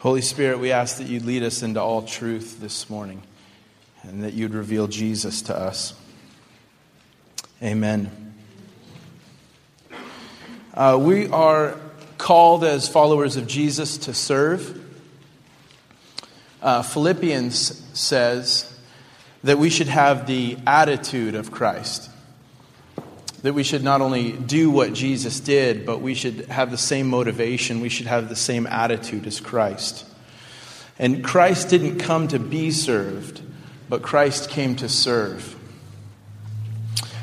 Holy Spirit, we ask that you'd lead us into all truth this morning and that you'd reveal Jesus to us. Amen. Uh, we are called as followers of Jesus to serve. Uh, Philippians says that we should have the attitude of Christ. That we should not only do what Jesus did, but we should have the same motivation, we should have the same attitude as Christ. And Christ didn't come to be served, but Christ came to serve.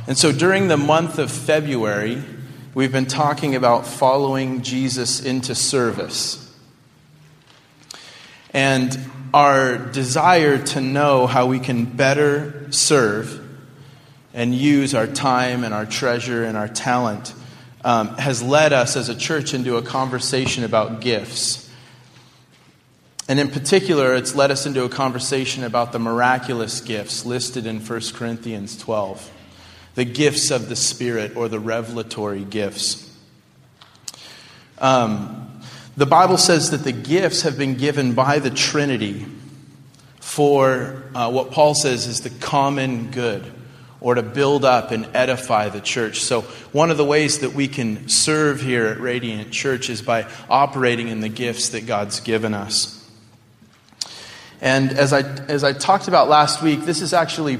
And so during the month of February, we've been talking about following Jesus into service. And our desire to know how we can better serve and use our time and our treasure and our talent um, has led us as a church into a conversation about gifts. And in particular, it's led us into a conversation about the miraculous gifts listed in 1 Corinthians 12 the gifts of the Spirit or the revelatory gifts. Um, the Bible says that the gifts have been given by the Trinity for uh, what Paul says is the common good or to build up and edify the church. So, one of the ways that we can serve here at Radiant Church is by operating in the gifts that God's given us. And as I, as I talked about last week, this is actually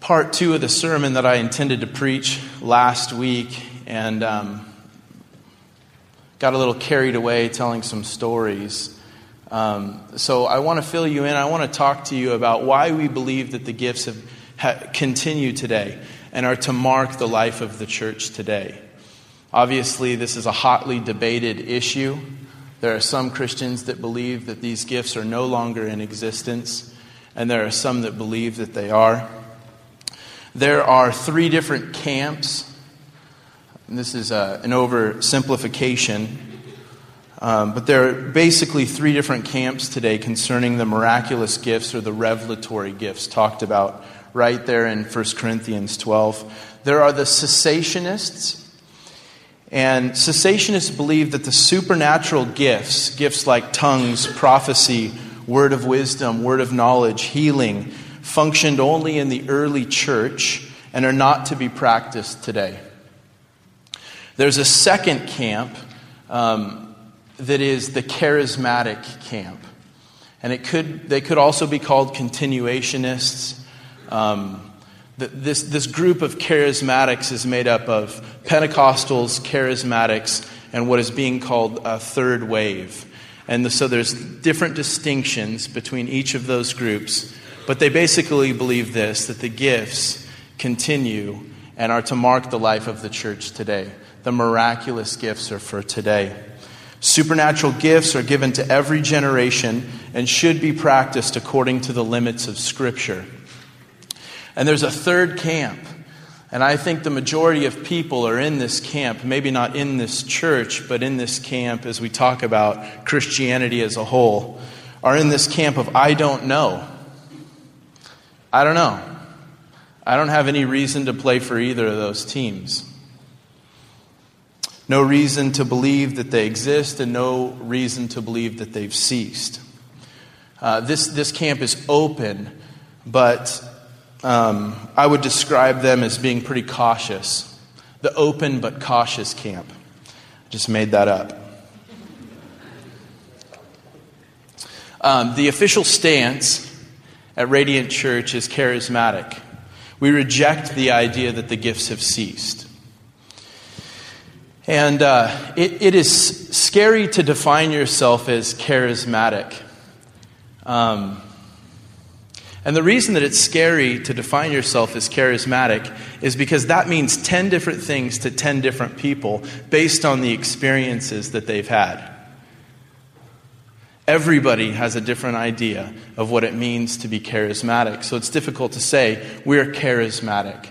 part two of the sermon that I intended to preach last week. And um, got a little carried away telling some stories. Um, so I want to fill you in. I want to talk to you about why we believe that the gifts have, ha, continue today and are to mark the life of the church today. Obviously, this is a hotly debated issue. There are some Christians that believe that these gifts are no longer in existence, and there are some that believe that they are. There are three different camps and this is uh, an oversimplification. Um, but there are basically three different camps today concerning the miraculous gifts or the revelatory gifts talked about right there in 1 Corinthians 12. There are the cessationists. And cessationists believe that the supernatural gifts, gifts like tongues, prophecy, word of wisdom, word of knowledge, healing, functioned only in the early church and are not to be practiced today. There's a second camp um, that is the charismatic camp. And it could, they could also be called continuationists. Um, this, this group of charismatics is made up of Pentecostals, charismatics, and what is being called a third wave. And so there's different distinctions between each of those groups, but they basically believe this that the gifts continue and are to mark the life of the church today the miraculous gifts are for today. Supernatural gifts are given to every generation and should be practiced according to the limits of Scripture. And there's a third camp. And I think the majority of people are in this camp, maybe not in this church, but in this camp as we talk about Christianity as a whole, are in this camp of I don't know. I don't know. I don't have any reason to play for either of those teams. No reason to believe that they exist, and no reason to believe that they've ceased. Uh, this, this camp is open, but um, I would describe them as being pretty cautious. The open but cautious camp. I just made that up. Um, the official stance at Radiant Church is charismatic. We reject the idea that the gifts have ceased. And uh, it, it is scary to define yourself as charismatic. Um, and the reason that it's scary to define yourself as charismatic is because that means 10 different things to 10 different people based on the experiences that they've had. Everybody has a different idea of what it means to be charismatic. So it's difficult to say we're charismatic.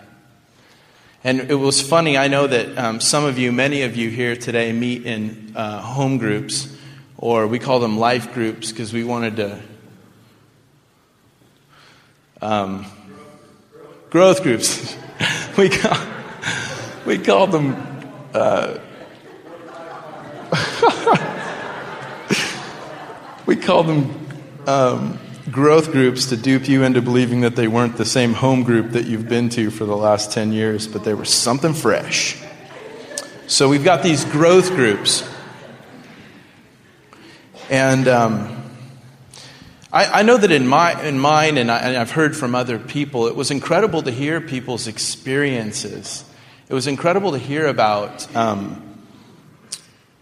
And it was funny, I know that um, some of you, many of you here today, meet in uh, home groups, or we call them life groups because we wanted to. Um, growth groups. we, call, we called them. Uh, we called them um, growth groups to dupe you into believing that they weren't the same home group that you've been to for the last 10 years, but they were something fresh. So we've got these growth groups. And um, I, I, know that in, my, in mine, and, I, and I've heard from other people, it was incredible to hear people's experiences. It was incredible to hear about um,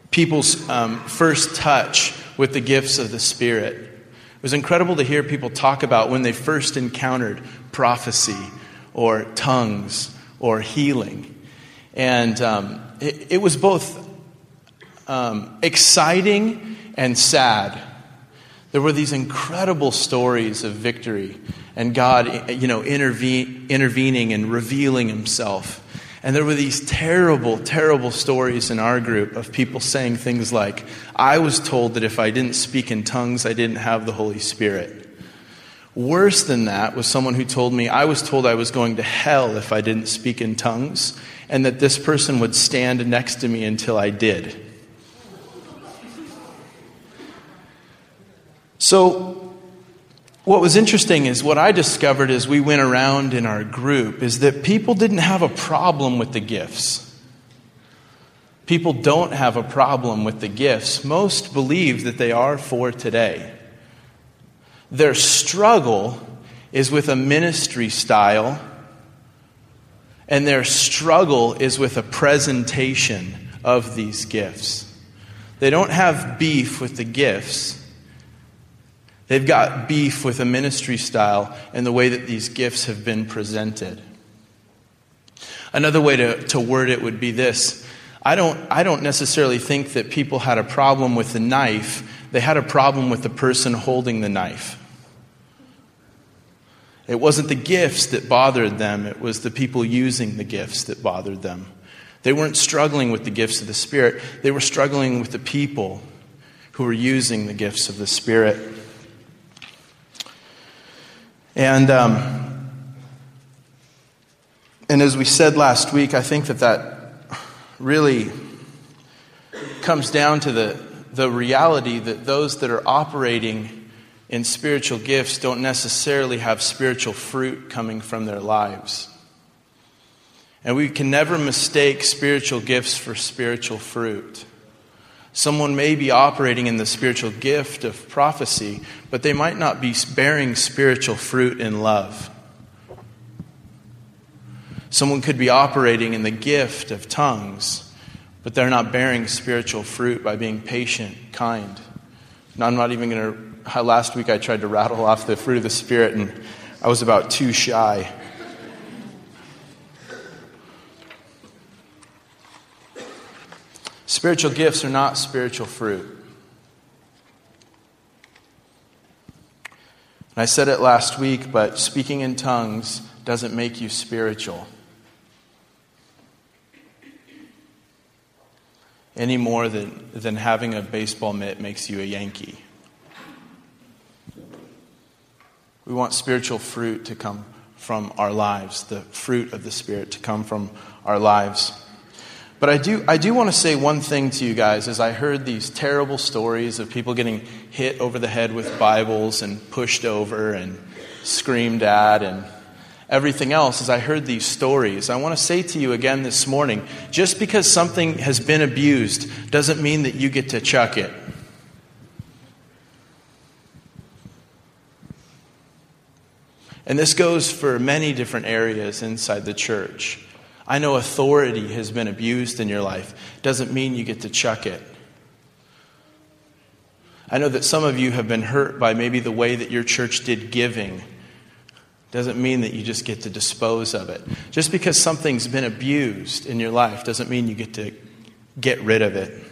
people's um, first touch with the gifts of the Spirit. It was incredible to hear people talk about when they first encountered prophecy or tongues or healing. And um, it, it, was both um, exciting and sad. There were these incredible stories of victory and God, you know, intervene, intervening and revealing Himself. And there were these terrible, terrible stories in our group of people saying things like, I was told that if I didn't speak in tongues, I didn't have the Holy Spirit. Worse than that was someone who told me I was told I was going to hell if I didn't speak in tongues, and that this person would stand next to me until I did. So, what was interesting is what I discovered as we went around in our group is that people didn't have a problem with the gifts. People don't have a problem with the gifts. Most believe that they are for today. Their struggle is with a ministry style, and their struggle is with a presentation of these gifts. They don't have beef with the gifts. They've got beef with a ministry style and the way that these gifts have been presented. Another way to, to word it would be this I don't, I don't necessarily think that people had a problem with the knife, they had a problem with the person holding the knife. It wasn't the gifts that bothered them, it was the people using the gifts that bothered them. They weren't struggling with the gifts of the Spirit, they were struggling with the people who were using the gifts of the Spirit. And, um, and as we said last week, I think that that really comes down to the, the reality that those that are operating in spiritual gifts don't necessarily have spiritual fruit coming from their lives. And we can never mistake spiritual gifts for spiritual fruit. Someone may be operating in the spiritual gift of prophecy, but they might not be bearing spiritual fruit in love. Someone could be operating in the gift of tongues, but they're not bearing spiritual fruit by being patient, kind. I'm not even going to. Last week I tried to rattle off the fruit of the Spirit, and I was about too shy. Spiritual gifts are not spiritual fruit. And I said it last week, but speaking in tongues doesn't make you spiritual. Any more than, than having a baseball mitt makes you a Yankee. We want spiritual fruit to come from our lives, the fruit of the Spirit to come from our lives. But I do, I do want to say one thing to you guys as I heard these terrible stories of people getting hit over the head with Bibles and pushed over and screamed at and everything else. As I heard these stories, I want to say to you again this morning just because something has been abused doesn't mean that you get to chuck it. And this goes for many different areas inside the church. I know authority has been abused in your life. Doesn't mean you get to chuck it. I know that some of you have been hurt by maybe the way that your church did giving. Doesn't mean that you just get to dispose of it. Just because something's been abused in your life doesn't mean you get to get rid of it.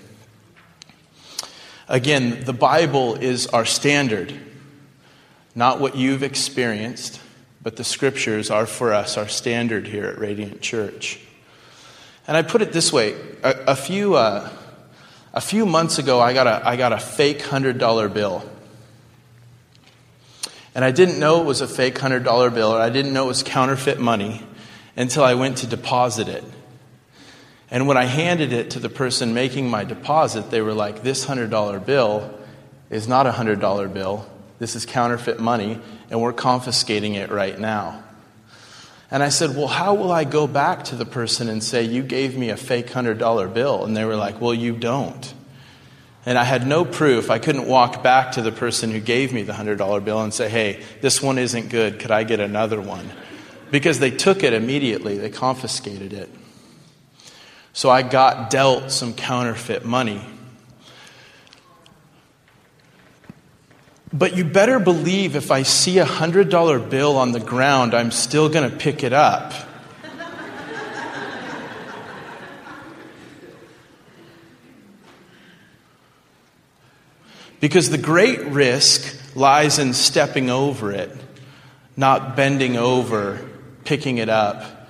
Again, the Bible is our standard, not what you've experienced, but the scriptures are for us our standard here at Radiant Church. And I put it this way a, a few, uh, a few months ago, I got a, I got a fake $100 bill. And I didn't know it was a fake $100 bill, or I didn't know it was counterfeit money until I went to deposit it. And when I handed it to the person making my deposit, they were like, This $100 bill is not a $100 bill. This is counterfeit money, and we're confiscating it right now. And I said, Well, how will I go back to the person and say, You gave me a fake $100 bill? And they were like, Well, you don't. And I had no proof. I couldn't walk back to the person who gave me the $100 bill and say, Hey, this one isn't good. Could I get another one? Because they took it immediately, they confiscated it. So I got dealt some counterfeit money. But you better believe if I see a $100 bill on the ground, I'm still going to pick it up. Because the great risk lies in stepping over it, not bending over, picking it up,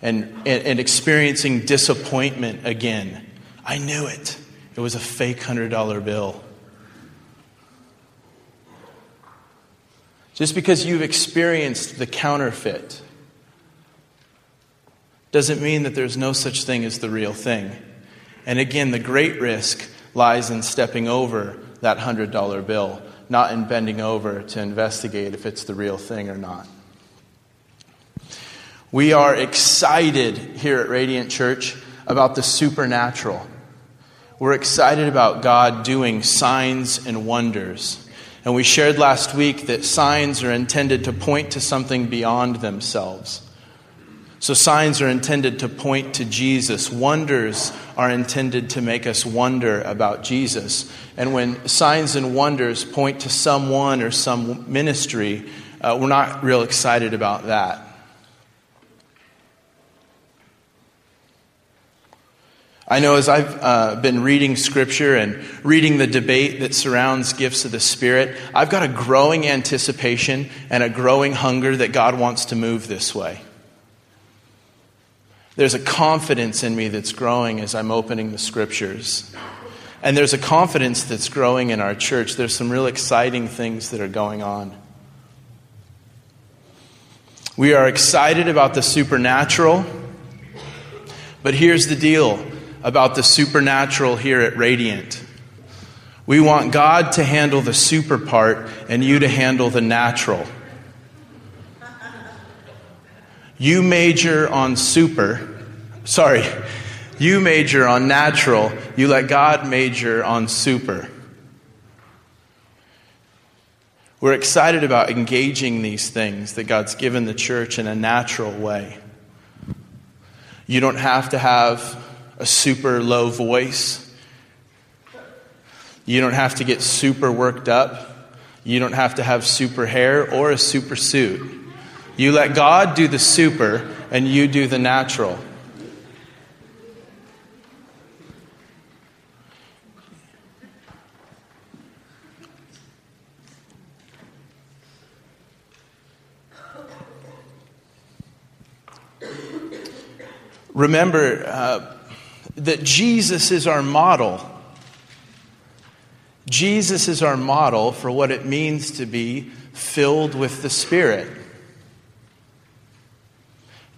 and, and, and experiencing disappointment again. I knew it. It was a fake $100 bill. Just because you've experienced the counterfeit doesn't mean that there's no such thing as the real thing. And again, the great risk lies in stepping over that $100 bill, not in bending over to investigate if it's the real thing or not. We are excited here at Radiant Church about the supernatural. We're excited about God doing signs and wonders. And we shared last week that signs are intended to point to something beyond themselves. So, signs are intended to point to Jesus. Wonders are intended to make us wonder about Jesus. And when signs and wonders point to someone or some ministry, uh, we're not real excited about that. I know as I've uh, been reading scripture and reading the debate that surrounds gifts of the Spirit, I've got a growing anticipation and a growing hunger that God wants to move this way. There's a confidence in me that's growing as I'm opening the scriptures. And there's a confidence that's growing in our church. There's some real exciting things that are going on. We are excited about the supernatural, but here's the deal about the supernatural here at Radiant. We want God to handle the super part and you to handle the natural. You major on super. Sorry. You major on natural. You let God major on super. We're excited about engaging these things that God's given the church in a natural way. You don't have to have a super low voice. You don't have to get super worked up. You don't have to have super hair or a super suit. You let God do the super, and you do the natural. Remember, uh, that Jesus is our model. Jesus is our model for what it means to be filled with the Spirit.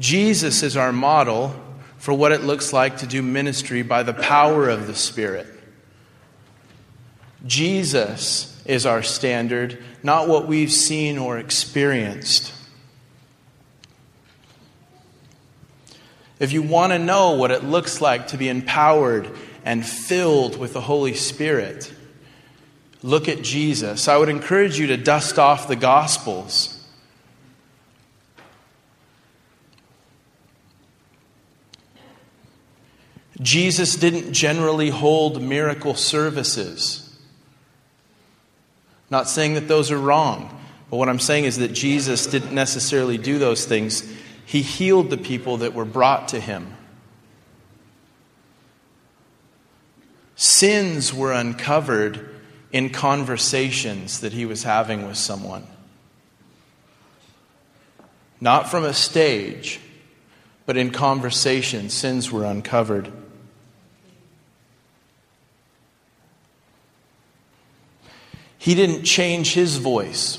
Jesus is our model for what it looks like to do ministry by the power of the Spirit. Jesus is our standard, not what we've seen or experienced. If you want to know what it looks like to be empowered and filled with the Holy Spirit, look at Jesus. I would encourage you to dust off the Gospels. Jesus didn't generally hold miracle services. Not saying that those are wrong, but what I'm saying is that Jesus didn't necessarily do those things he healed the people that were brought to him. Sins were uncovered, in conversations that he was having with someone. Not from a stage, but in conversation, sins were uncovered. He didn't change his voice.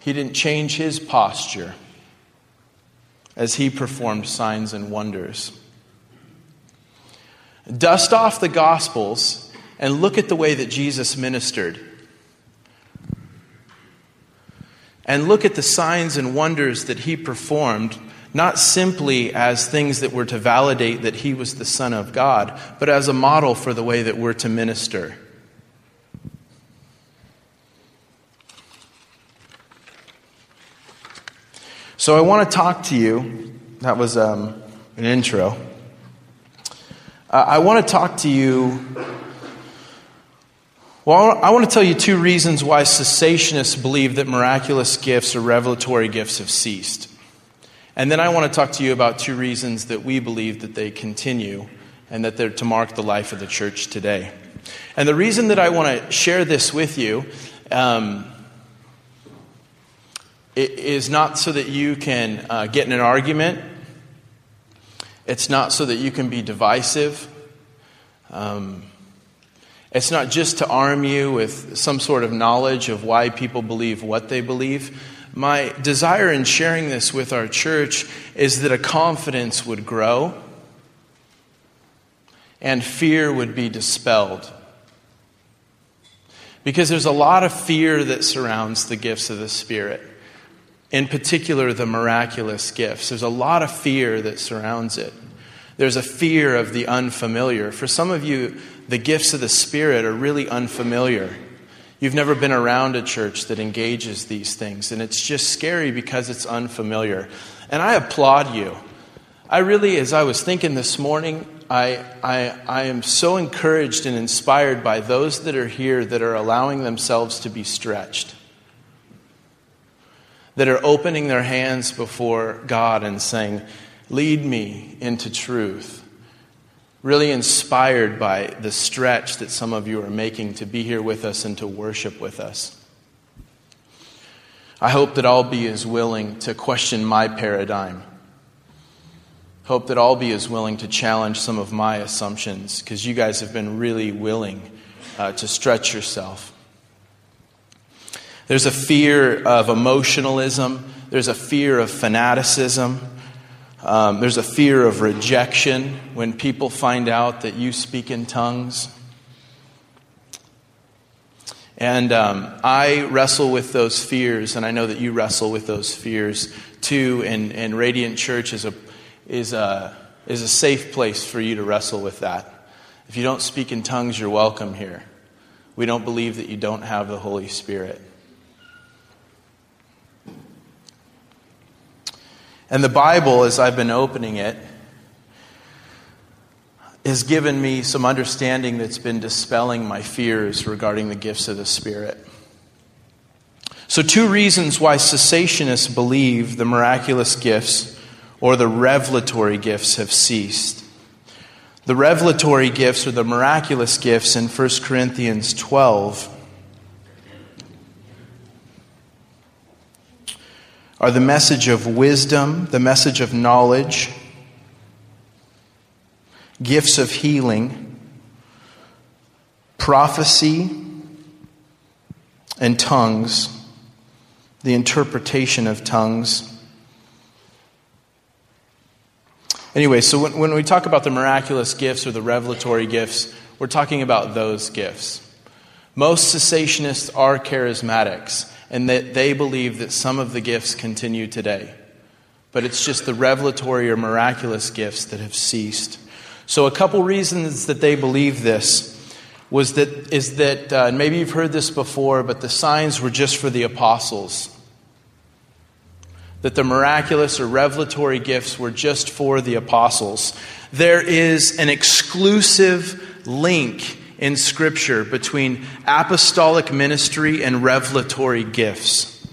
He didn't change his posture as he performed signs and wonders. Dust off the Gospels and look at the way that Jesus ministered. And look at the signs and wonders that he performed, not simply as things that were to validate that he was the Son of God, but as a model for the way that we're to minister. So I want to talk to you. That was um, an intro. Uh, I want to talk to you. Well, I want to tell you two reasons why cessationists believe that miraculous gifts or revelatory gifts have ceased. And then I want to talk to you about two reasons that we believe that they continue and that they're to mark the life of the church today. And the reason that I want to share this with you um, is not so that you can uh, get in an argument. It's not so that you can be divisive. Um, it's not just to arm you with some sort of knowledge of why people believe what they believe. My desire in sharing this with our church is that a confidence would grow and fear would be dispelled. Because there's a lot of fear that surrounds the gifts of the Spirit in particular the miraculous gifts. There's a lot of fear that surrounds it. There's a fear of the unfamiliar. For some of you, the gifts of the Spirit are really unfamiliar. You've never been around a church that engages these things, and it's just scary because it's unfamiliar. And I applaud you. I really, as I was thinking this morning, I, I, I am so encouraged and inspired by those that are here that are allowing themselves to be stretched that are opening their hands before God and saying, Lead me into truth. Really inspired by the stretch that some of you are making to be here with us and to worship with us. I hope that I'll be as willing to question my paradigm. Hope that I'll be as willing to challenge some of my assumptions because you guys have been really willing uh, to stretch yourself. There's a fear of emotionalism, there's a fear of fanaticism, um, there's a fear of rejection when people find out that you speak in tongues. And um, I wrestle with those fears, and I know that you wrestle with those fears too. And, and Radiant Church is a, is, a, is a safe place for you to wrestle with that. If you don't speak in tongues, you're welcome here. We don't believe that you don't have the Holy Spirit. And the Bible, as I've been opening it, has given me some understanding that's been dispelling my fears regarding the gifts of the Spirit. So, two reasons why cessationists believe the miraculous gifts or the revelatory gifts have ceased. The revelatory gifts or the miraculous gifts in 1 Corinthians 12 are the message of wisdom, the message of knowledge, gifts of healing, prophecy, and tongues, the interpretation of tongues. Anyway, so when, when we talk about the miraculous gifts or the revelatory gifts, we're talking about those gifts. Most cessationists are charismatics and that they believe that some of the gifts continue today. But it's just the revelatory or miraculous gifts that have ceased. So, a couple reasons that they believe this was that is that uh, maybe you've heard this before, but the signs were just for the apostles. That the miraculous or revelatory gifts were just for the apostles. There is an exclusive link in Scripture between apostolic ministry and revelatory gifts.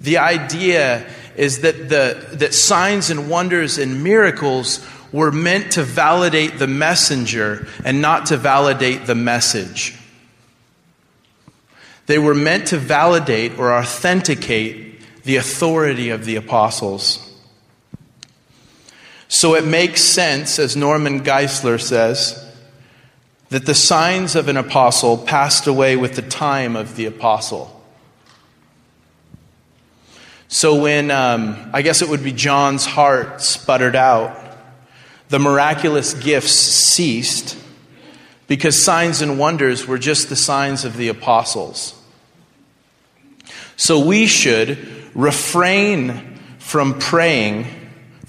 The idea is that, the, that signs and wonders and miracles were meant to validate the messenger and not to validate the message. They were meant to validate or authenticate the authority of the apostles. So it makes sense, as Norman Geisler says, that the signs of an apostle passed away with the time of the apostle. So when, um, I guess it would be John's heart sputtered out, the miraculous gifts ceased because signs and wonders were just the signs of the apostles. So we should refrain from praying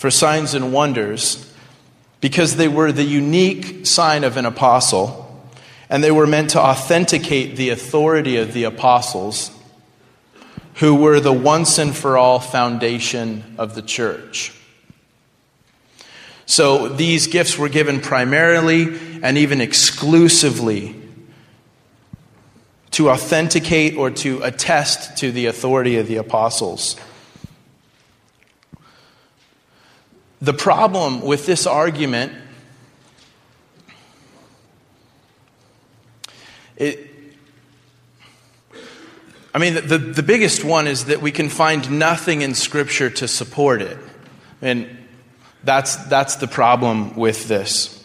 for signs and wonders because they were the unique sign of an apostle and they were meant to authenticate the authority of the apostles who were the once and for all foundation of the church. So these gifts were given primarily and even exclusively to authenticate or to attest to the authority of the apostles. The problem with this argument it, I mean, the, the biggest one is that we can find nothing in Scripture to support it. And that's, that's the problem with this.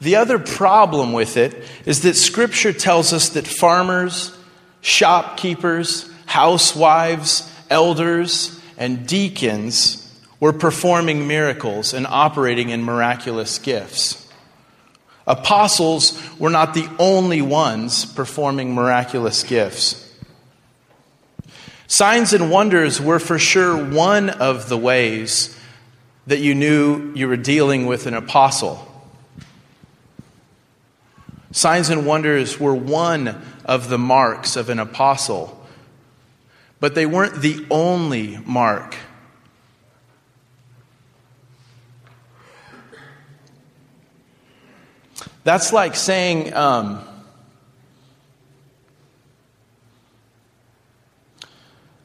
The other problem with it is that Scripture tells us that farmers, shopkeepers, housewives, elders, and deacons were performing miracles and operating in miraculous gifts. Apostles were not the only ones performing miraculous gifts. Signs and wonders were for sure one of the ways that you knew you were dealing with an apostle. Signs and wonders were one of the marks of an apostle, but they weren't the only mark. That's like saying, um,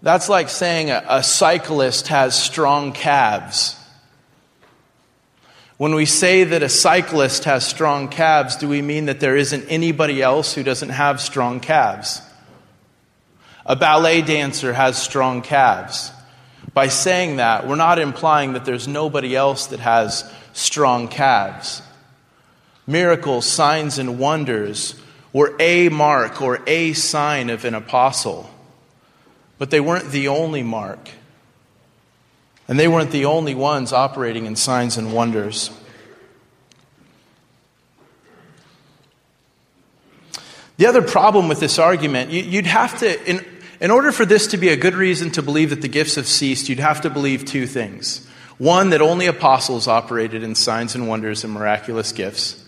That's like saying a, a cyclist has strong calves. When we say that a cyclist has strong calves, do we mean that there isn't anybody else who doesn't have strong calves? A ballet dancer has strong calves. By saying that, we're not implying that there's nobody else that has strong calves. Miracles, signs, and wonders were a mark or a sign of an apostle. But they weren't the only mark. And they weren't the only ones operating in signs and wonders. The other problem with this argument, you'd have to, in, in order for this to be a good reason to believe that the gifts have ceased, you'd have to believe two things. One, that only apostles operated in signs and wonders and miraculous gifts.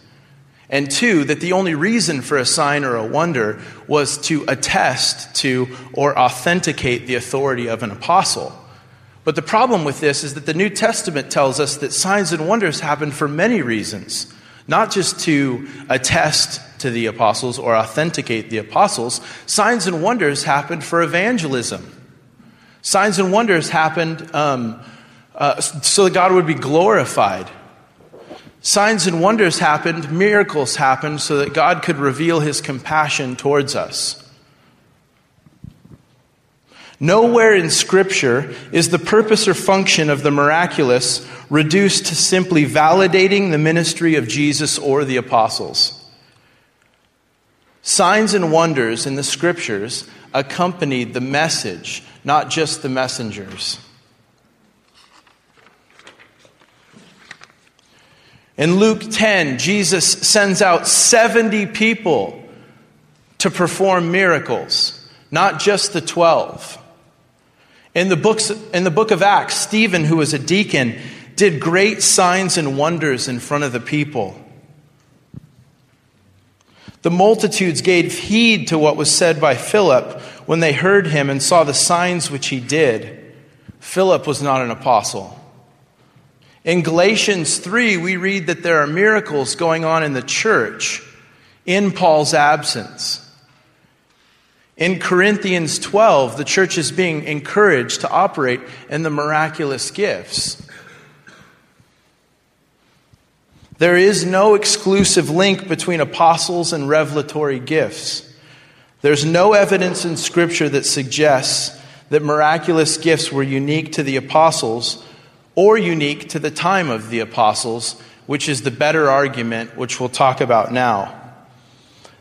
And two, that the only reason for a sign or a wonder was to attest to or authenticate the authority of an apostle. But the problem with this is that the New Testament tells us that signs and wonders happen for many reasons, not just to attest to the apostles or authenticate the apostles. Signs and wonders happened for evangelism. Signs and wonders happened um, uh, so that God would be glorified Signs and wonders happened, miracles happened, so that God could reveal his compassion towards us. Nowhere in Scripture is the purpose or function of the miraculous reduced to simply validating the ministry of Jesus or the apostles. Signs and wonders in the Scriptures accompanied the message, not just the messengers. In Luke 10, Jesus sends out 70 people to perform miracles, not just the 12. In the, books, in the book of Acts, Stephen, who was a deacon, did great signs and wonders in front of the people. The multitudes gave heed to what was said by Philip when they heard him and saw the signs which he did. Philip was not an apostle. In Galatians 3, we read that there are miracles going on in the church in Paul's absence. In Corinthians 12, the church is being encouraged to operate in the miraculous gifts. There is no exclusive link between apostles and revelatory gifts. There's no evidence in Scripture that suggests that miraculous gifts were unique to the apostles or unique to the time of the apostles, which is the better argument, which we'll talk about now.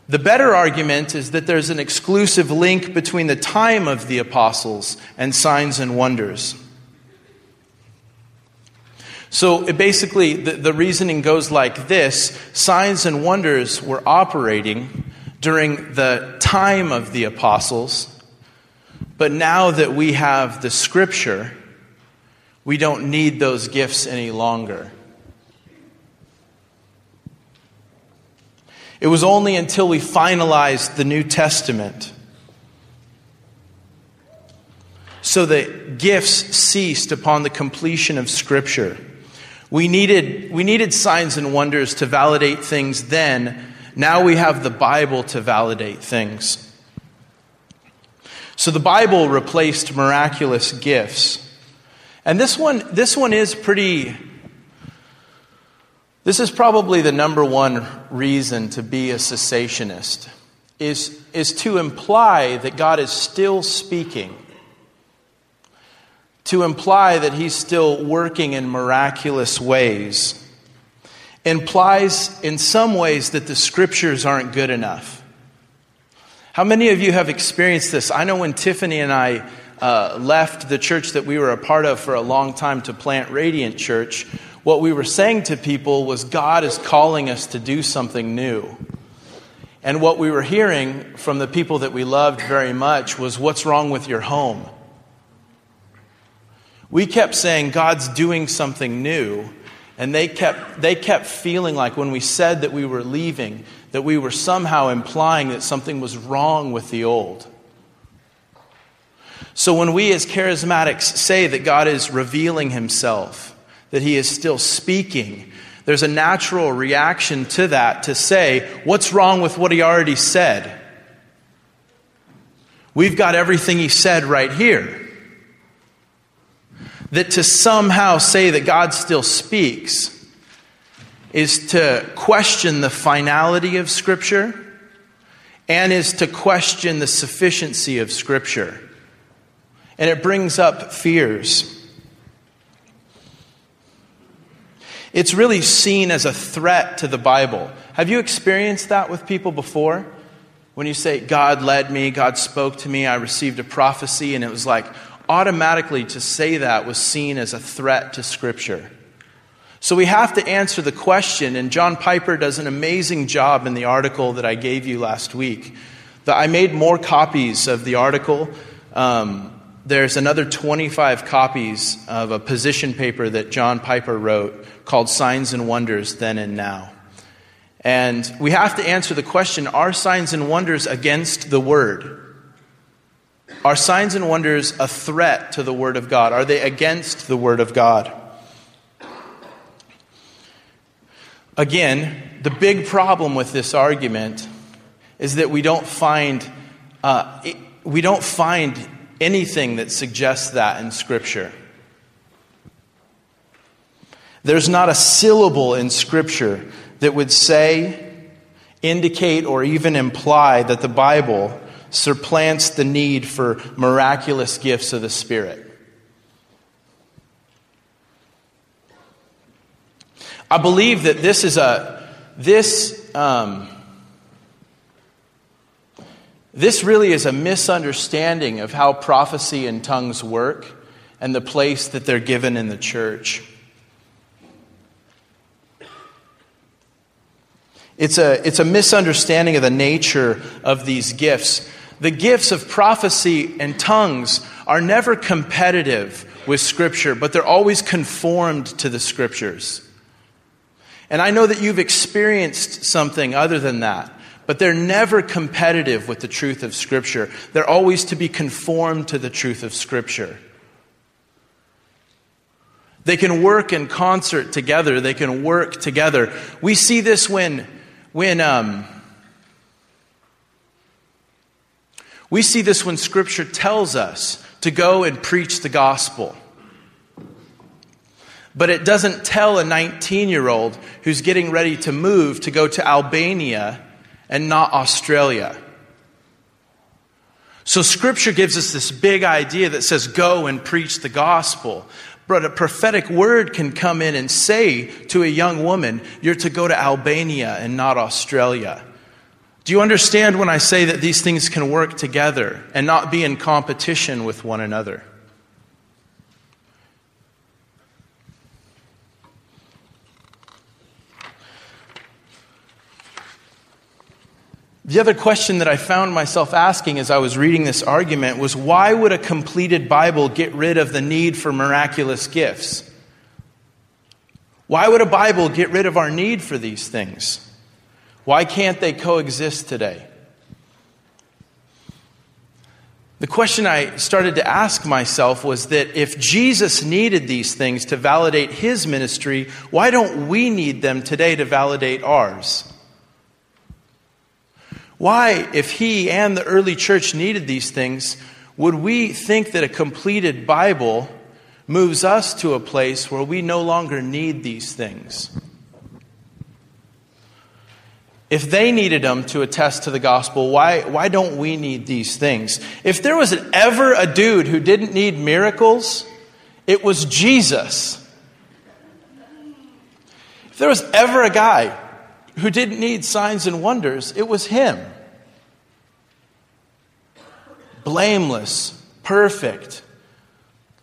The better argument is that there's an exclusive link between the time of the apostles and signs and wonders. So basically, the, the reasoning goes like this signs and wonders were operating during the time of the apostles, but now that we have the scripture, we don't need those gifts any longer. It was only until we finalized the New Testament so that gifts ceased upon the completion of Scripture. We needed, we needed signs and wonders to validate things then. Now we have the Bible to validate things. So the Bible replaced miraculous gifts. And this one, this one is pretty. This is probably the number one reason to be a cessationist, is, is to imply that God is still speaking, to imply that He's still working in miraculous ways, implies in some ways that the scriptures aren't good enough. How many of you have experienced this? I know when Tiffany and I uh, left the church that we were a part of for a long time to plant Radiant Church, what we were saying to people was God is calling us to do something new. And what we were hearing from the people that we loved very much was, What's wrong with your home? We kept saying, God's doing something new. And they kept, they kept feeling like when we said that we were leaving, that we were somehow implying that something was wrong with the old. So when we as charismatics say that God is revealing himself, that he is still speaking, there's a natural reaction to that to say, what's wrong with what he already said? We've got everything he said right here. That to somehow say that God still speaks is to question the finality of Scripture and is to question the sufficiency of Scripture and it brings up fears. It's really seen as a threat to the Bible. Have you experienced that with people before? When you say, God led me, God spoke to me, I received a prophecy, and it was like automatically to say that was seen as a threat to Scripture. So we have to answer the question, and John Piper does an amazing job in the article that I gave you last week. I made more copies of the article. Um, there's another 25 copies of a position paper that John Piper wrote called Signs and Wonders Then and Now. And we have to answer the question are signs and wonders against the Word? Are signs and wonders a threat to the Word of God? Are they against the Word of God? Again, the big problem with this argument is that we don't find, uh, we don't find anything that suggests that in Scripture. There's not a syllable in Scripture that would say, indicate, or even imply that the Bible supplants the need for miraculous gifts of the Spirit. I believe that this is a this um, this really is a misunderstanding of how prophecy and tongues work and the place that they're given in the church. It's a, it's a misunderstanding of the nature of these gifts. The gifts of prophecy and tongues are never competitive with Scripture, but they're always conformed to the Scriptures. And I know that you've experienced something other than that but they're never competitive with the truth of Scripture. They're always to be conformed to the truth of Scripture. They can work in concert together, they can work together. We see this when, when, um, We see this when Scripture tells us to go and preach the gospel. But it doesn't tell a 19 year old who's getting ready to move to go to Albania and not Australia. So, Scripture gives us this big idea that says, go and preach the gospel. But a prophetic word can come in and say to a young woman, You're to go to Albania and not Australia. Do you understand when I say that these things can work together and not be in competition with one another? The other question that I found myself asking as I was reading this argument was why would a completed Bible get rid of the need for miraculous gifts? Why would a Bible get rid of our need for these things? Why can't they coexist today? The question I started to ask myself was that if Jesus needed these things to validate his ministry, why don't we need them today to validate ours? Why, if he and the early church needed these things, would we think that a completed Bible moves us to a place where we no longer need these things? If they needed them to attest to the gospel, why, why don't we need these things? If there was ever a dude who didn't need miracles, it was Jesus. If there was ever a guy who didn't need signs and wonders, it was him. Blameless, perfect,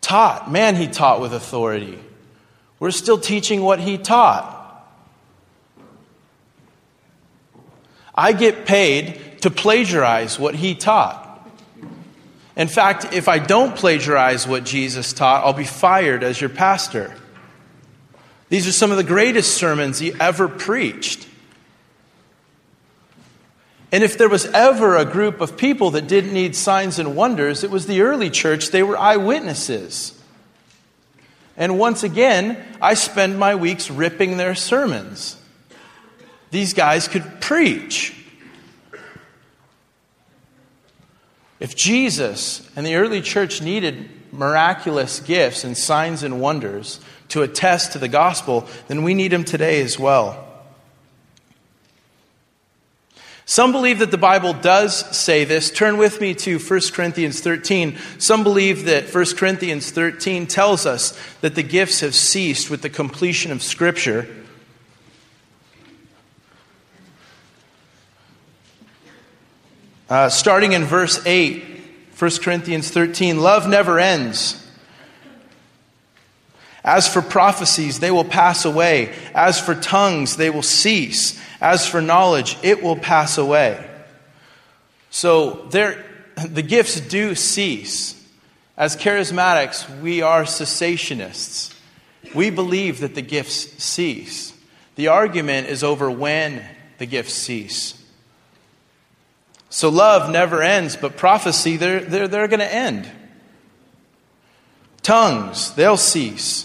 taught. Man, he taught with authority. We're still teaching what he taught. I get paid to plagiarize what he taught. In fact, if I don't plagiarize what Jesus taught, I'll be fired as your pastor. These are some of the greatest sermons he ever preached. And if there was ever a group of people that didn't need signs and wonders, it was the early church. They were eyewitnesses. And once again, I spend my weeks ripping their sermons. These guys could preach. If Jesus and the early church needed miraculous gifts and signs and wonders to attest to the gospel, then we need them today as well. Some believe that the Bible does say this. Turn with me to 1 Corinthians 13. Some believe that 1 Corinthians 13 tells us that the gifts have ceased with the completion of Scripture. Uh, starting in verse 8, 1 Corinthians 13 love never ends. As for prophecies, they will pass away. As for tongues, they will cease. As for knowledge, it will pass away. So there, the gifts do cease. As charismatics, we are cessationists. We believe that the gifts cease. The argument is over when the gifts cease. So love never ends, but prophecy, they're, they're, they're going to end. Tongues, they'll cease.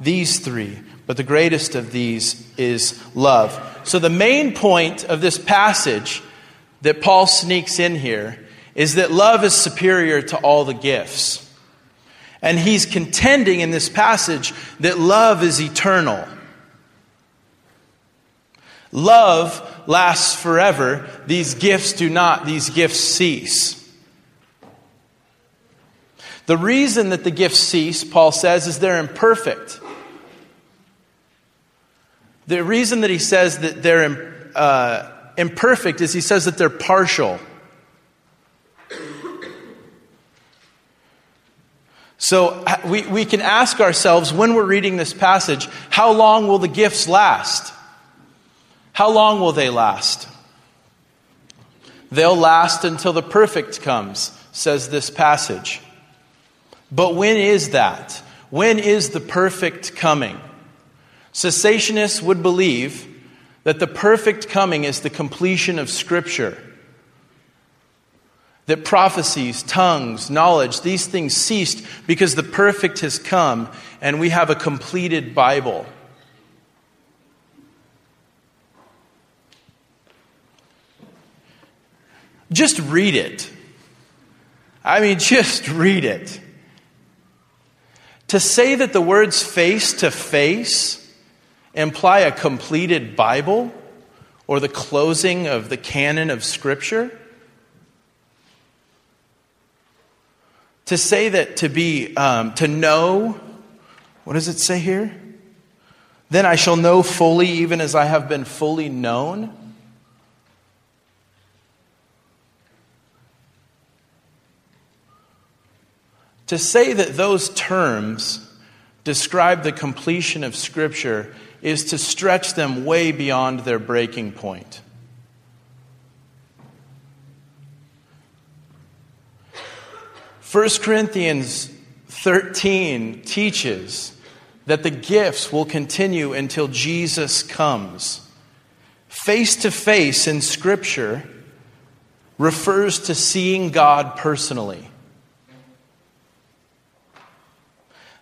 these three but the greatest of these is love. So, the main point of this passage that Paul sneaks in here is that love is superior to all the gifts. And he's contending in this passage that love is eternal. Love lasts forever. These gifts do not, these gifts cease. The reason that the gifts cease, Paul says, is they're imperfect. The reason that he says that they're uh, imperfect is he says that they're partial. So we, we can ask ourselves when we're reading this passage, how long will the gifts last? How long will they last? They'll last until the perfect comes. says this passage. But when is that? When is the perfect coming? Cessationists would believe that the perfect coming is the completion of Scripture. That prophecies, tongues, knowledge, these things ceased because the perfect has come and we have a completed Bible. Just read it. I mean, just read it. To say that the words face to face imply a completed Bible or the closing of the canon of Scripture? To say that to be, um, to know, what does it say here? Then I shall know fully, even as I have been fully known. To say that those terms describe the completion of Scripture is to stretch them way beyond their breaking point. First Corinthians 13 teaches that the gifts will continue until Jesus comes. Face to face in Scripture refers to seeing God personally.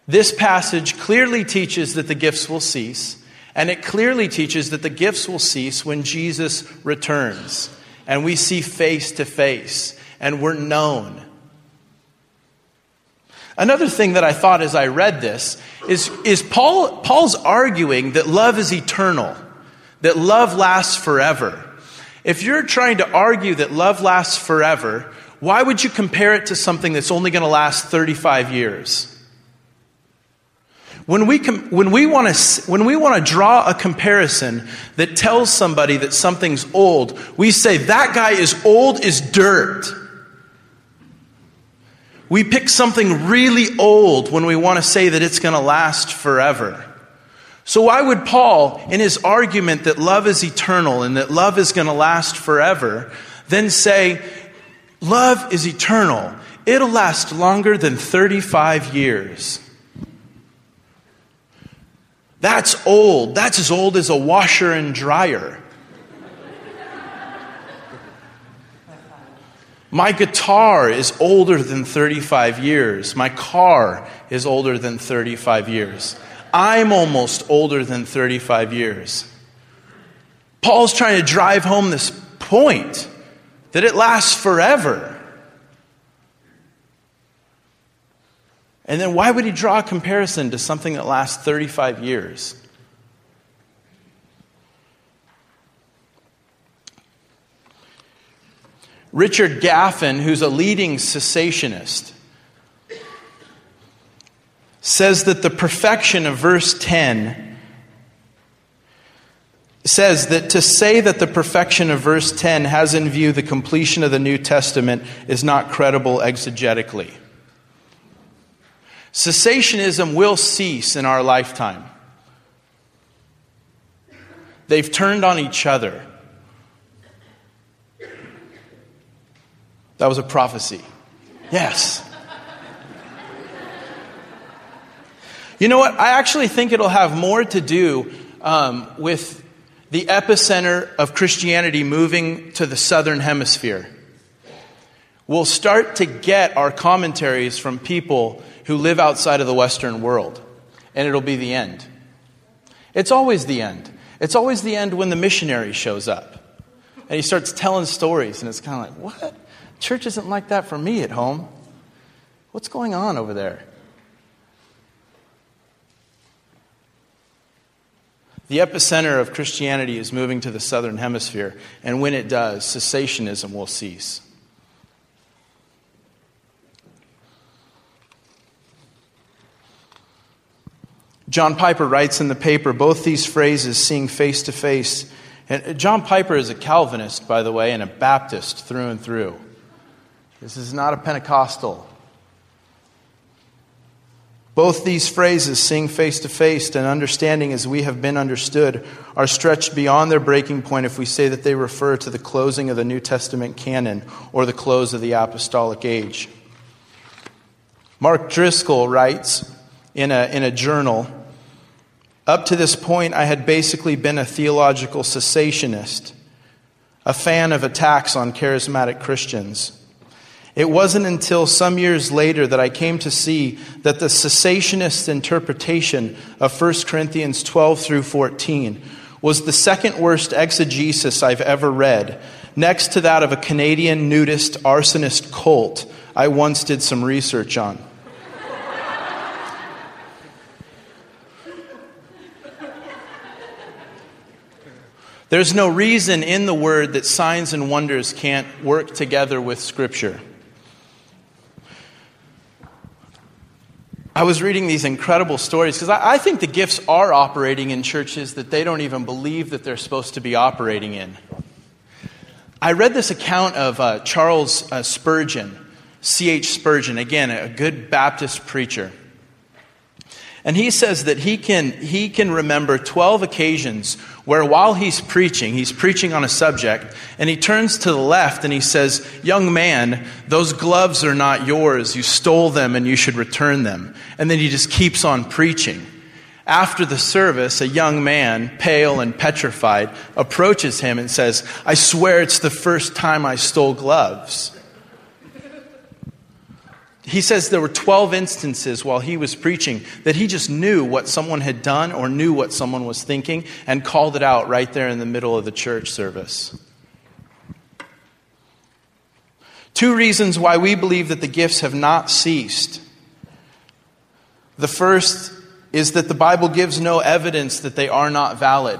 This passage clearly teaches that the gifts will cease. And it clearly teaches that the gifts will cease when Jesus returns and we see face to face and we're known. Another thing that I thought as I read this is, is Paul, Paul's arguing that love is eternal, that love lasts forever. If you're trying to argue that love lasts forever, why would you compare it to something that's only going to last 35 years? When we, com- when, we want to, when we want to draw a comparison that tells somebody that something's old, we say, that guy is old as dirt. We pick something really old when we want to say that it's going to last forever. So, why would Paul, in his argument that love is eternal and that love is going to last forever, then say, love is eternal? It'll last longer than 35 years. That's old. That's as old as a washer and dryer. My guitar is older than 35 years. My car is older than 35 years. I'm almost older than 35 years. Paul's trying to drive home this point that it lasts forever. And then why would he draw a comparison to something that lasts 35 years? Richard Gaffin, who's a leading cessationist, says that the perfection of verse 10 says that to say that the perfection of verse 10 has in view the completion of the New Testament is not credible exegetically. Cessationism will cease in our lifetime. They've turned on each other. That was a prophecy. Yes. You know what? I actually think it'll have more to do um, with the epicenter of Christianity moving to the southern hemisphere. We'll start to get our commentaries from people who live outside of the Western world, and it'll be the end. It's always the end. It's always the end when the missionary shows up. And he starts telling stories, and it's kind of like, what? Church isn't like that for me at home. What's going on over there? The epicenter of Christianity is moving to the southern hemisphere, and when it does, cessationism will cease. John Piper writes in the paper both these phrases, seeing face to face. And John Piper is a Calvinist, by the way, and a Baptist through and through. This is not a Pentecostal. Both these phrases, seeing face to face and understanding as we have been understood, are stretched beyond their breaking point if we say that they refer to the closing of the New Testament canon or the close of the apostolic age. Mark Driscoll writes in a, in a journal Up to this point, I had basically been a theological cessationist, a fan of attacks on charismatic Christians. It wasn't until some years later that I came to see that the cessationist interpretation of 1 Corinthians 12 through 14 was the second worst exegesis I've ever read, next to that of a Canadian nudist arsonist cult I once did some research on. There's no reason in the Word that signs and wonders can't work together with Scripture. I was reading these incredible stories because I, I, think the gifts are operating in churches that they don't even believe that they're supposed to be operating in. I read this account of uh, Charles uh, Spurgeon, C.H. Spurgeon, again, a good Baptist preacher. And he says that he can, he can remember 12 occasions where while he's preaching, he's preaching on a subject, and he turns to the left and he says, Young man, those gloves are not yours. You stole them and you should return them. And then he just keeps on preaching. After the service, a young man, pale and petrified, approaches him and says, I swear it's the first time I stole gloves. He says there were 12 instances while he was preaching that he just knew what someone had done or knew what someone was thinking and called it out right there in the middle of the church service. Two reasons why we believe that the gifts have not ceased. The first is that the Bible gives no evidence that they are not valid.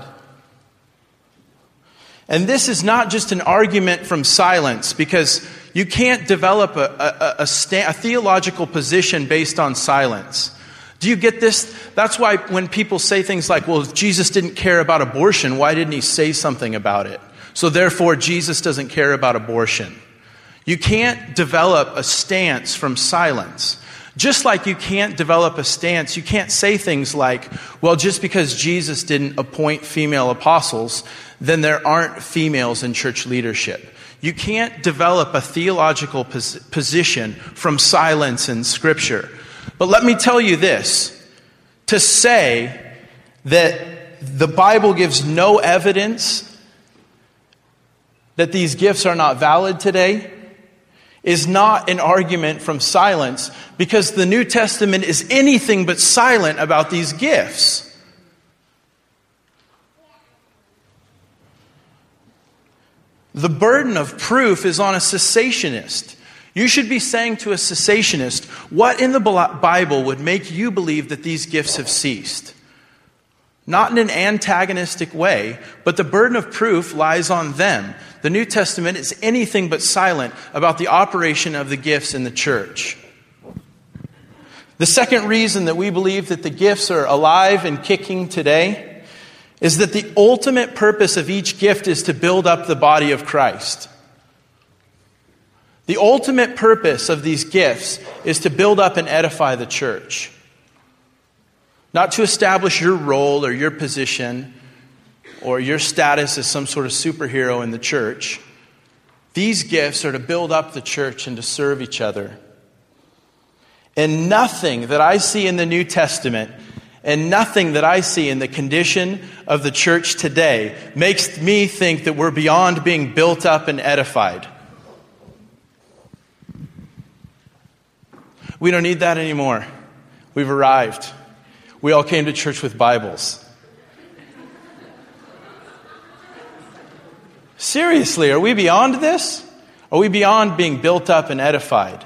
And this is not just an argument from silence because you can't develop a, a, a, sta- a, theological position based on silence. Do you get this? That's why when people say things like, well, if Jesus didn't care about abortion, why didn't he say something about it? So therefore, Jesus doesn't care about abortion. You can't develop a stance from silence. Just like you can't develop a stance, you can't say things like, well, just because Jesus didn't appoint female apostles, then there aren't females in church leadership. You can't develop a theological pos- position from silence in Scripture. But let me tell you this to say that the Bible gives no evidence that these gifts are not valid today is not an argument from silence because the New Testament is anything but silent about these gifts. The burden of proof is on a cessationist. You should be saying to a cessationist, What in the Bible would make you believe that these gifts have ceased? Not in an antagonistic way, but the burden of proof lies on them. The New Testament is anything but silent about the operation of the gifts in the church. The second reason that we believe that the gifts are alive and kicking today is that the ultimate purpose of each gift is to build up the body of Christ. The ultimate purpose of these gifts is to build up and edify the church. Not to establish your role or your position or your status as some sort of superhero in the church. These gifts are to build up the church and to serve each other. And nothing that I see in the New Testament and nothing that I see in the condition of the church today makes me think that we're beyond being built up and edified. We don't need that anymore. We've arrived. We all came to church with Bibles. Seriously, are we beyond this? Are we beyond being built up and edified?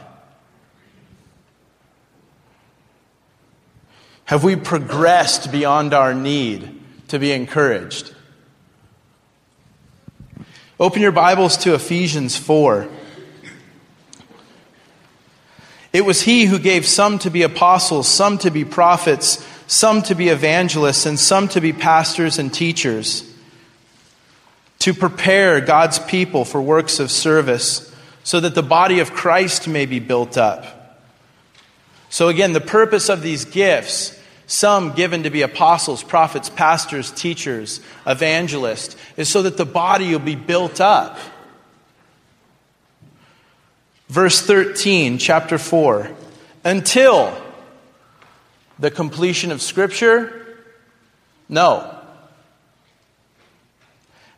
Have we progressed beyond our need to be encouraged? Open your Bibles to Ephesians 4. It was he who gave some to be apostles, some to be prophets, some to be evangelists, and some to be pastors and teachers, to prepare God's people for works of service, so that the body of Christ may be built up So, again, the purpose of these gifts, some given to be apostles, prophets, pastors, teachers, evangelists, is so that the body will be built up. Verse 13, chapter 4. Until the completion of Scripture? No.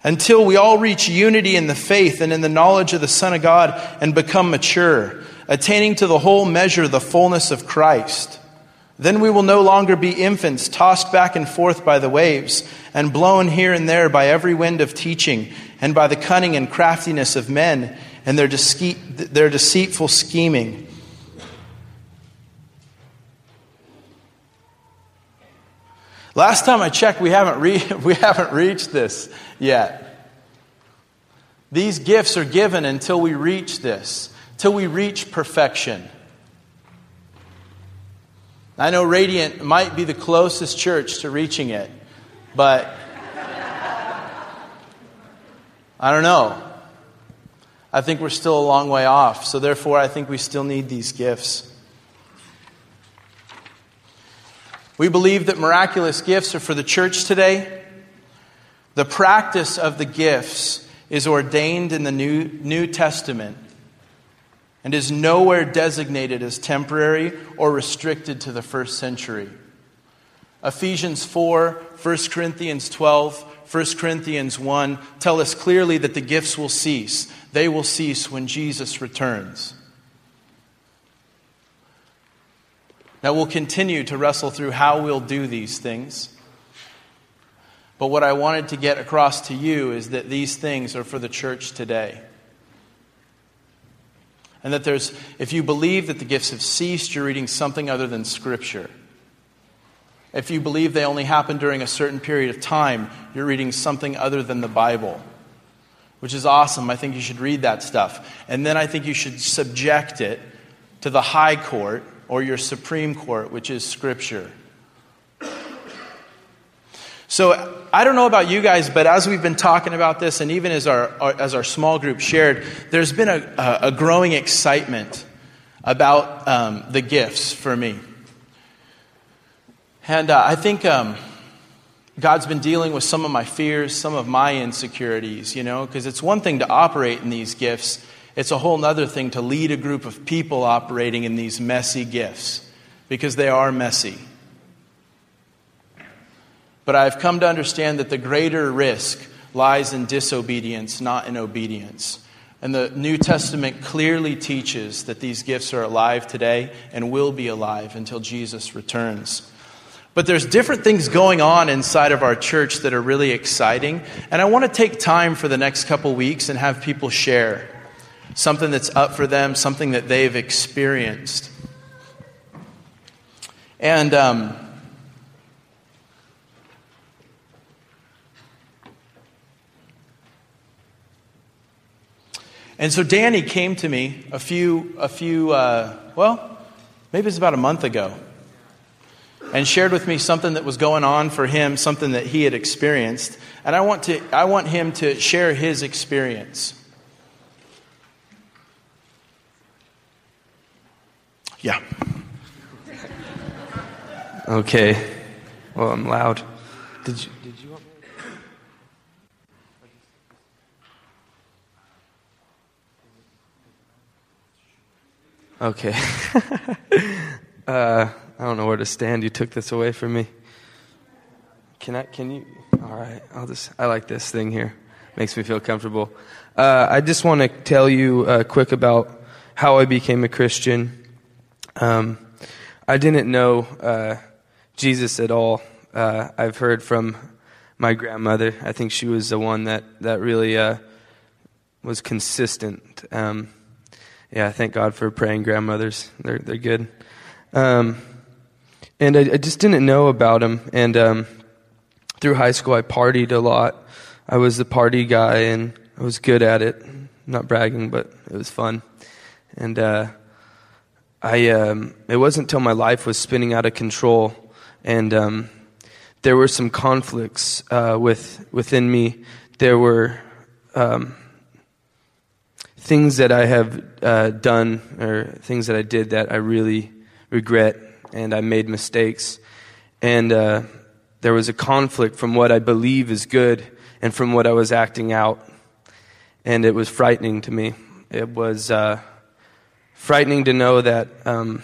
Until we all reach unity in the faith and in the knowledge of the Son of God and become mature, attaining to the whole measure of the fullness of Christ. Then we will no longer be infants, tossed back and forth by the waves, and blown here and there by every wind of teaching, and by the cunning and craftiness of men, and their, their deceitful scheming. Last time I checked, we haven't, re- we haven't reached this yet. These gifts are given until we reach this, till we reach perfection. I know Radiant might be the closest church to reaching it, but I don't know. I think we're still a long way off, so therefore I think we still need these gifts. We believe that miraculous gifts are for the church today. The practice of the gifts is ordained in the New, New Testament and is nowhere designated as temporary or restricted to the first century. Ephesians 4, 1 Corinthians 12, 1 Corinthians 1 tell us clearly that the gifts will cease. They will cease when Jesus returns. Now, we'll continue to wrestle through how we'll do these things. But what I wanted to get across to you is that these things are for the church today. And that there's, if you believe that the gifts have ceased, you're reading something other than Scripture. If you believe they only happen during a certain period of time, you're reading something other than the Bible, which is awesome. I think you should read that stuff. And then I think you should subject it to the high court or your Supreme Court, which is Scripture. So I don't know about you guys, but as we've been talking about this, and even as our, our as our small group shared, there's been a, a growing excitement about um, the gifts for me. And uh, I think um, God's been dealing with some of my fears, some of my insecurities, you know, because it's one thing to operate in these gifts, it's a whole other thing to lead a group of people operating in these messy gifts because they are messy. But I've come to understand that the greater risk lies in disobedience, not in obedience. And the New Testament clearly teaches that these gifts are alive today and will be alive until Jesus returns. But there's different things going on inside of our church that are really exciting. And I want to take time for the next couple weeks and have people share something that's up for them, something that they've experienced. And um, and so Danny came to me a few, a few, uh, well, maybe it's about a month ago, and shared with me something that was going on for him, something that he had experienced. And I want to, I want him to share his experience. Yeah. Okay. Well, I'm loud. Did you, did you Okay. uh, I don't know where to stand. You took this away from me. Can I? Can you? All right. I'll just. I like this thing here. Makes me feel comfortable. Uh, I just want to tell you uh, quick about how I became a Christian. Um, I didn't know uh, Jesus at all. Uh, I've heard from my grandmother. I think she was the one that that really uh, was consistent. Um, yeah, thank God for praying grandmothers. They're they're good. Um, and I, I, just didn't know about him. And um, through high school, I partied a lot. I was the party guy, and I was good at it. not bragging, but it was fun. And uh, I um, it wasn't until my life was spinning out of control, and um, there were some conflicts uh, with within me. There were um, things that I have uh, done or things that I did that I really, regret, and I made mistakes. And uh, there was a conflict from what I believe is good and from what I was acting out. And it was frightening to me. It was uh, frightening to know that um,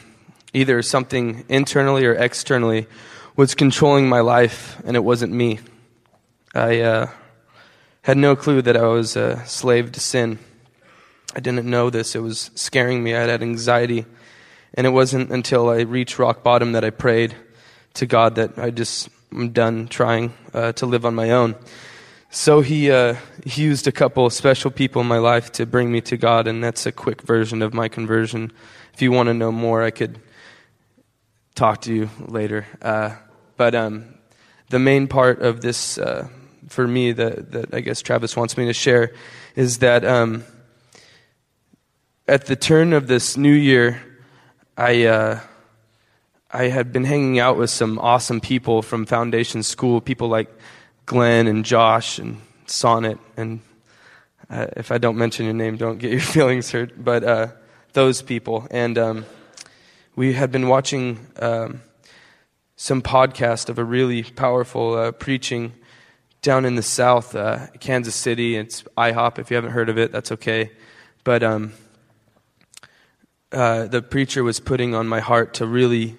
either something internally or externally was controlling my life, and it wasn't me. I uh, had no clue that I was a slave to sin. I didn't know this. It was scaring me. I had anxiety. And it wasn't until I reached rock bottom that I prayed to God that I just, I'm done trying uh, to live on my own. So he, uh, he used a couple of special people in my life to bring me to God, and that's a quick version of my conversion. If you want to know more, I could talk to you later. Uh, but um, the main part of this, uh, for me, that, that I guess Travis wants me to share, is that um, at the turn of this new year, I, uh, I had been hanging out with some awesome people from Foundation School, people like Glenn and Josh and Sonnet. And uh, if I don't mention your name, don't get your feelings hurt. But uh, those people. And um, we had been watching um, some podcast of a really powerful uh, preaching down in the south, uh, Kansas City. It's IHOP. If you haven't heard of it, that's okay. But um, uh, the preacher was putting on my heart to really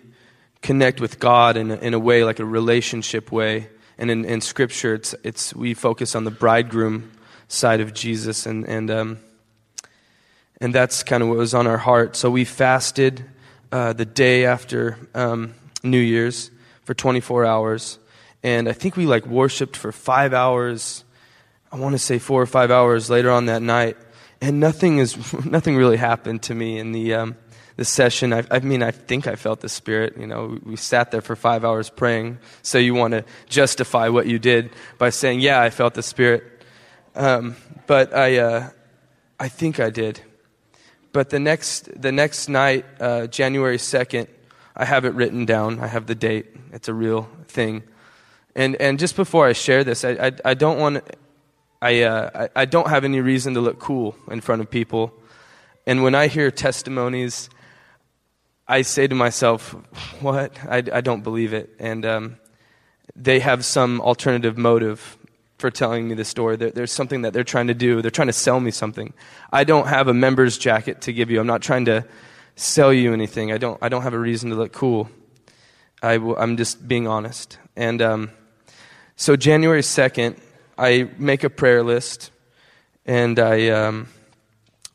connect with God in a, in a way, like a relationship way. And in, in Scripture, it's, it's, we focus on the bridegroom side of Jesus, and, and, um, and that's kind of what was on our heart. So we fasted uh, the day after um, New Year's for 24 hours, and I think we like worshipped for five hours. I want to say four or five hours later on that night, and nothing is nothing really happened to me in the um, the session. I, I, mean, I think I felt the Spirit. You know, we sat there for five hours praying. So you want to justify what you did by saying, "Yeah, I felt the Spirit," um, but I uh, I think I did. But the next the next night, uh, January second, I have it written down. I have the date. It's a real thing. And and just before I share this, I I, I don't want I, uh, I, I don't have any reason to look cool in front of people. And when I hear testimonies, I say to myself, What? I, I don't believe it. And um, they have some alternative motive for telling me the story. There, there's something that they're trying to do. They're trying to sell me something. I don't have a member's jacket to give you. I'm not trying to sell you anything. I don't, I don't have a reason to look cool. I, am just being honest. And um, so, January 2nd, I make a prayer list, and I, um,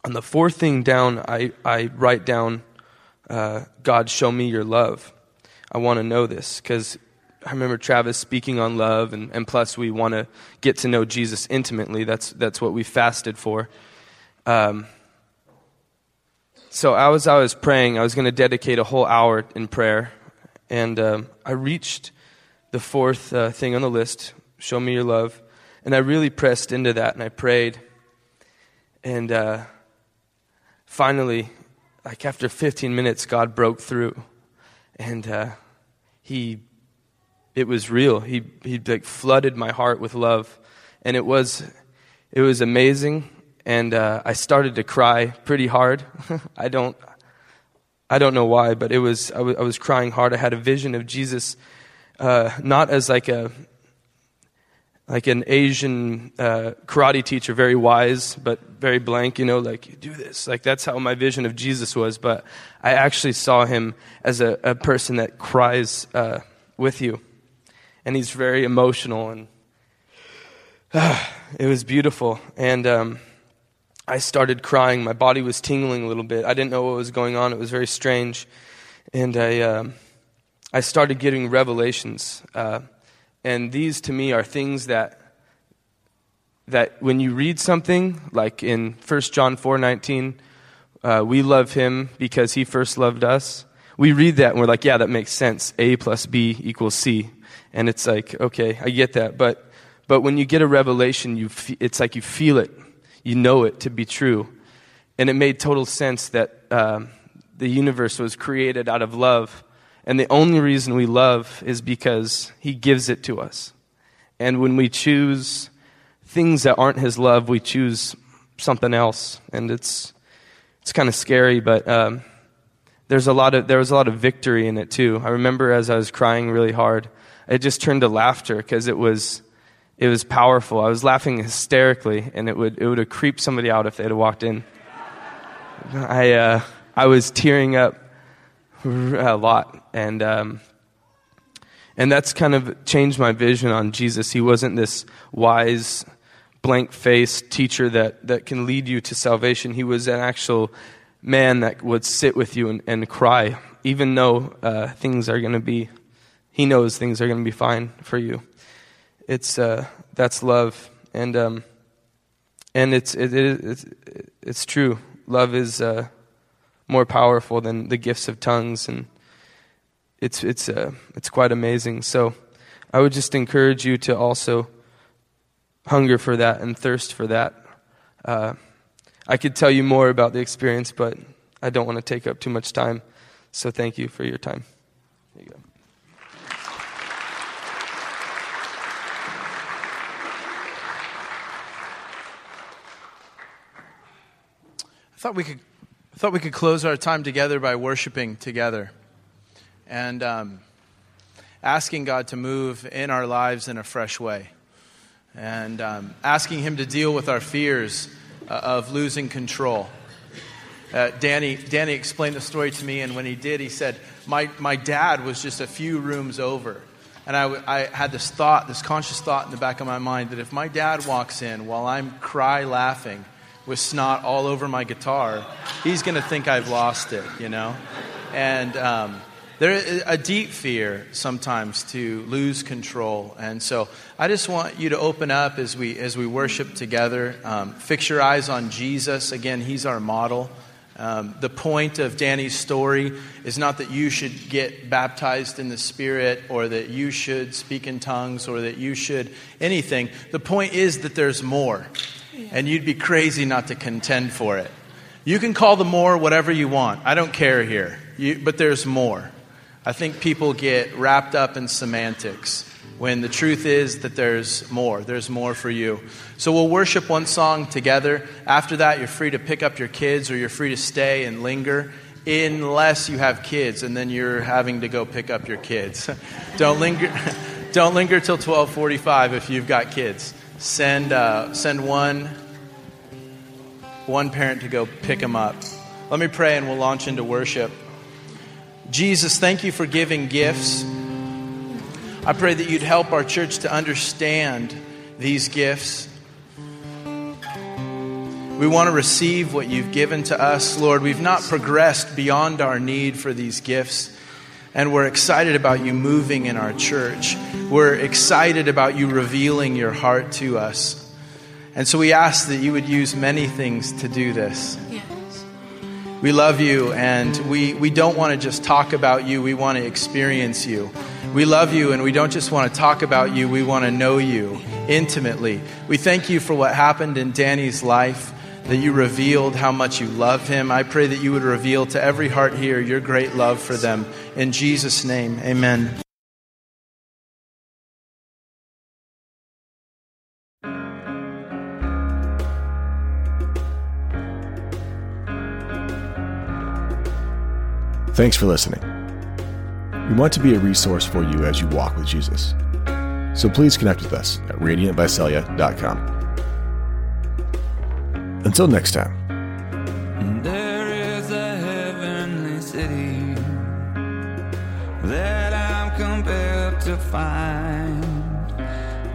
on the fourth thing down, I, I write down, uh, God, show me your love. I want to know this because I remember Travis speaking on love, and, and plus we want to get to know Jesus intimately. That's, that's what we fasted for. Um, so as I was praying, I was going to dedicate a whole hour in prayer, and um, I reached the fourth uh, thing on the list, show me your love. And I really pressed into that and I prayed. And uh, finally, like after 15 minutes, God broke through. And uh, He, it was real. He, he like flooded my heart with love. And it was, it was amazing. And uh, I started to cry pretty hard. I don't, I don't know why, but it was, I, w- I was crying hard. I had a vision of Jesus, uh, not as like a, like an Asian uh, karate teacher, very wise but very blank, you know, like, you do this. Like, that's how my vision of Jesus was. But I actually saw him as a, a person that cries uh, with you. And he's very emotional, and uh, it was beautiful. And um, I started crying. My body was tingling a little bit. I didn't know what was going on, it was very strange. And I, um, I started getting revelations. And these to me are things that that when you read something like in 1 John 4:19, uh, we love him because he first loved us. We read that and we're like, yeah, that makes sense. A plus B equals C, and it's like, okay, I get that. But but when you get a revelation, you fe- it's like you feel it, you know it to be true, and it made total sense that um, the universe was created out of love and the only reason we love is because He gives it to us. And when we choose things that aren't His love, we choose something else. And it's, it's kind of scary, but um, there's a lot of there was a lot of victory in it too. I remember as I was crying really hard, it just turned to laughter because it was it was powerful. I was laughing hysterically, and it would it would have creeped somebody out if they'd have walked in. I uh, I was tearing up a lot, and um, and that's kind of changed my vision on Jesus. He wasn't this wise, blank faced teacher that, that can lead you to salvation. He was an actual man that would sit with you and, and cry, even though uh, things are going to be, he knows things are going to be fine for you. It's, uh, that's love. And, um, and it's, it, it, it's, it's true. Love is uh, more powerful than the gifts of tongues and it's, it's, uh, it's quite amazing. So I would just encourage you to also hunger for that and thirst for that. Uh, I could tell you more about the experience, but I don't want to take up too much time. So thank you for your time. There you go. I thought we could, I thought we could close our time together by worshiping together and um, asking God to move in our lives in a fresh way, and um, asking Him to deal with our fears uh, of losing control. Uh, Danny, Danny explained the story to me, and when he did, he said, My, my dad was just a few rooms over. And I, I had this thought, this conscious thought in the back of my mind that if my dad walks in while I'm cry laughing with snot all over my guitar, he's going to think I've lost it, you know? And um, there is a deep fear sometimes to lose control. And so I just want you to open up as we, as we worship together. Um, fix your eyes on Jesus. Again, he's our model. Um, the point of Danny's story is not that you should get baptized in the Spirit or that you should speak in tongues or that you should anything. The point is that there's more. And you'd be crazy not to contend for it. You can call the more whatever you want. I don't care here. You, but there's more. I think people get wrapped up in semantics when the truth is that there's more. There's more for you. So we'll worship one song together. After that, you're free to pick up your kids or you're free to stay and linger unless you have kids and then you're having to go pick up your kids. don't linger don't linger till 12:45 if you've got kids. Send uh, send one one parent to go pick them up. Let me pray and we'll launch into worship. Jesus, thank you for giving gifts. I pray that you'd help our church to understand these gifts. We want to receive what you've given to us, Lord. We've not progressed beyond our need for these gifts. And we're excited about you moving in our church. We're excited about you revealing your heart to us. And so we ask that you would use many things to do this. We love you, and we, we don't want to just talk about you, we want to experience you. We love you, and we don't just want to talk about you, we want to know you intimately. We thank you for what happened in Danny's life, that you revealed how much you love him. I pray that you would reveal to every heart here your great love for them. In Jesus' name, amen. Thanks for listening. We want to be a resource for you as you walk with Jesus. So please connect with us at radiantvisalia.com. Until next time. There is a heavenly city that I'm compelled to find.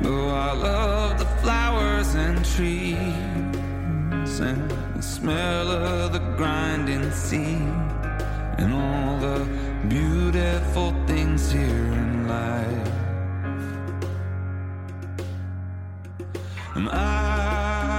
Though I love the flowers and trees and the smell of the grinding sea and all the beautiful things here in life. And I'm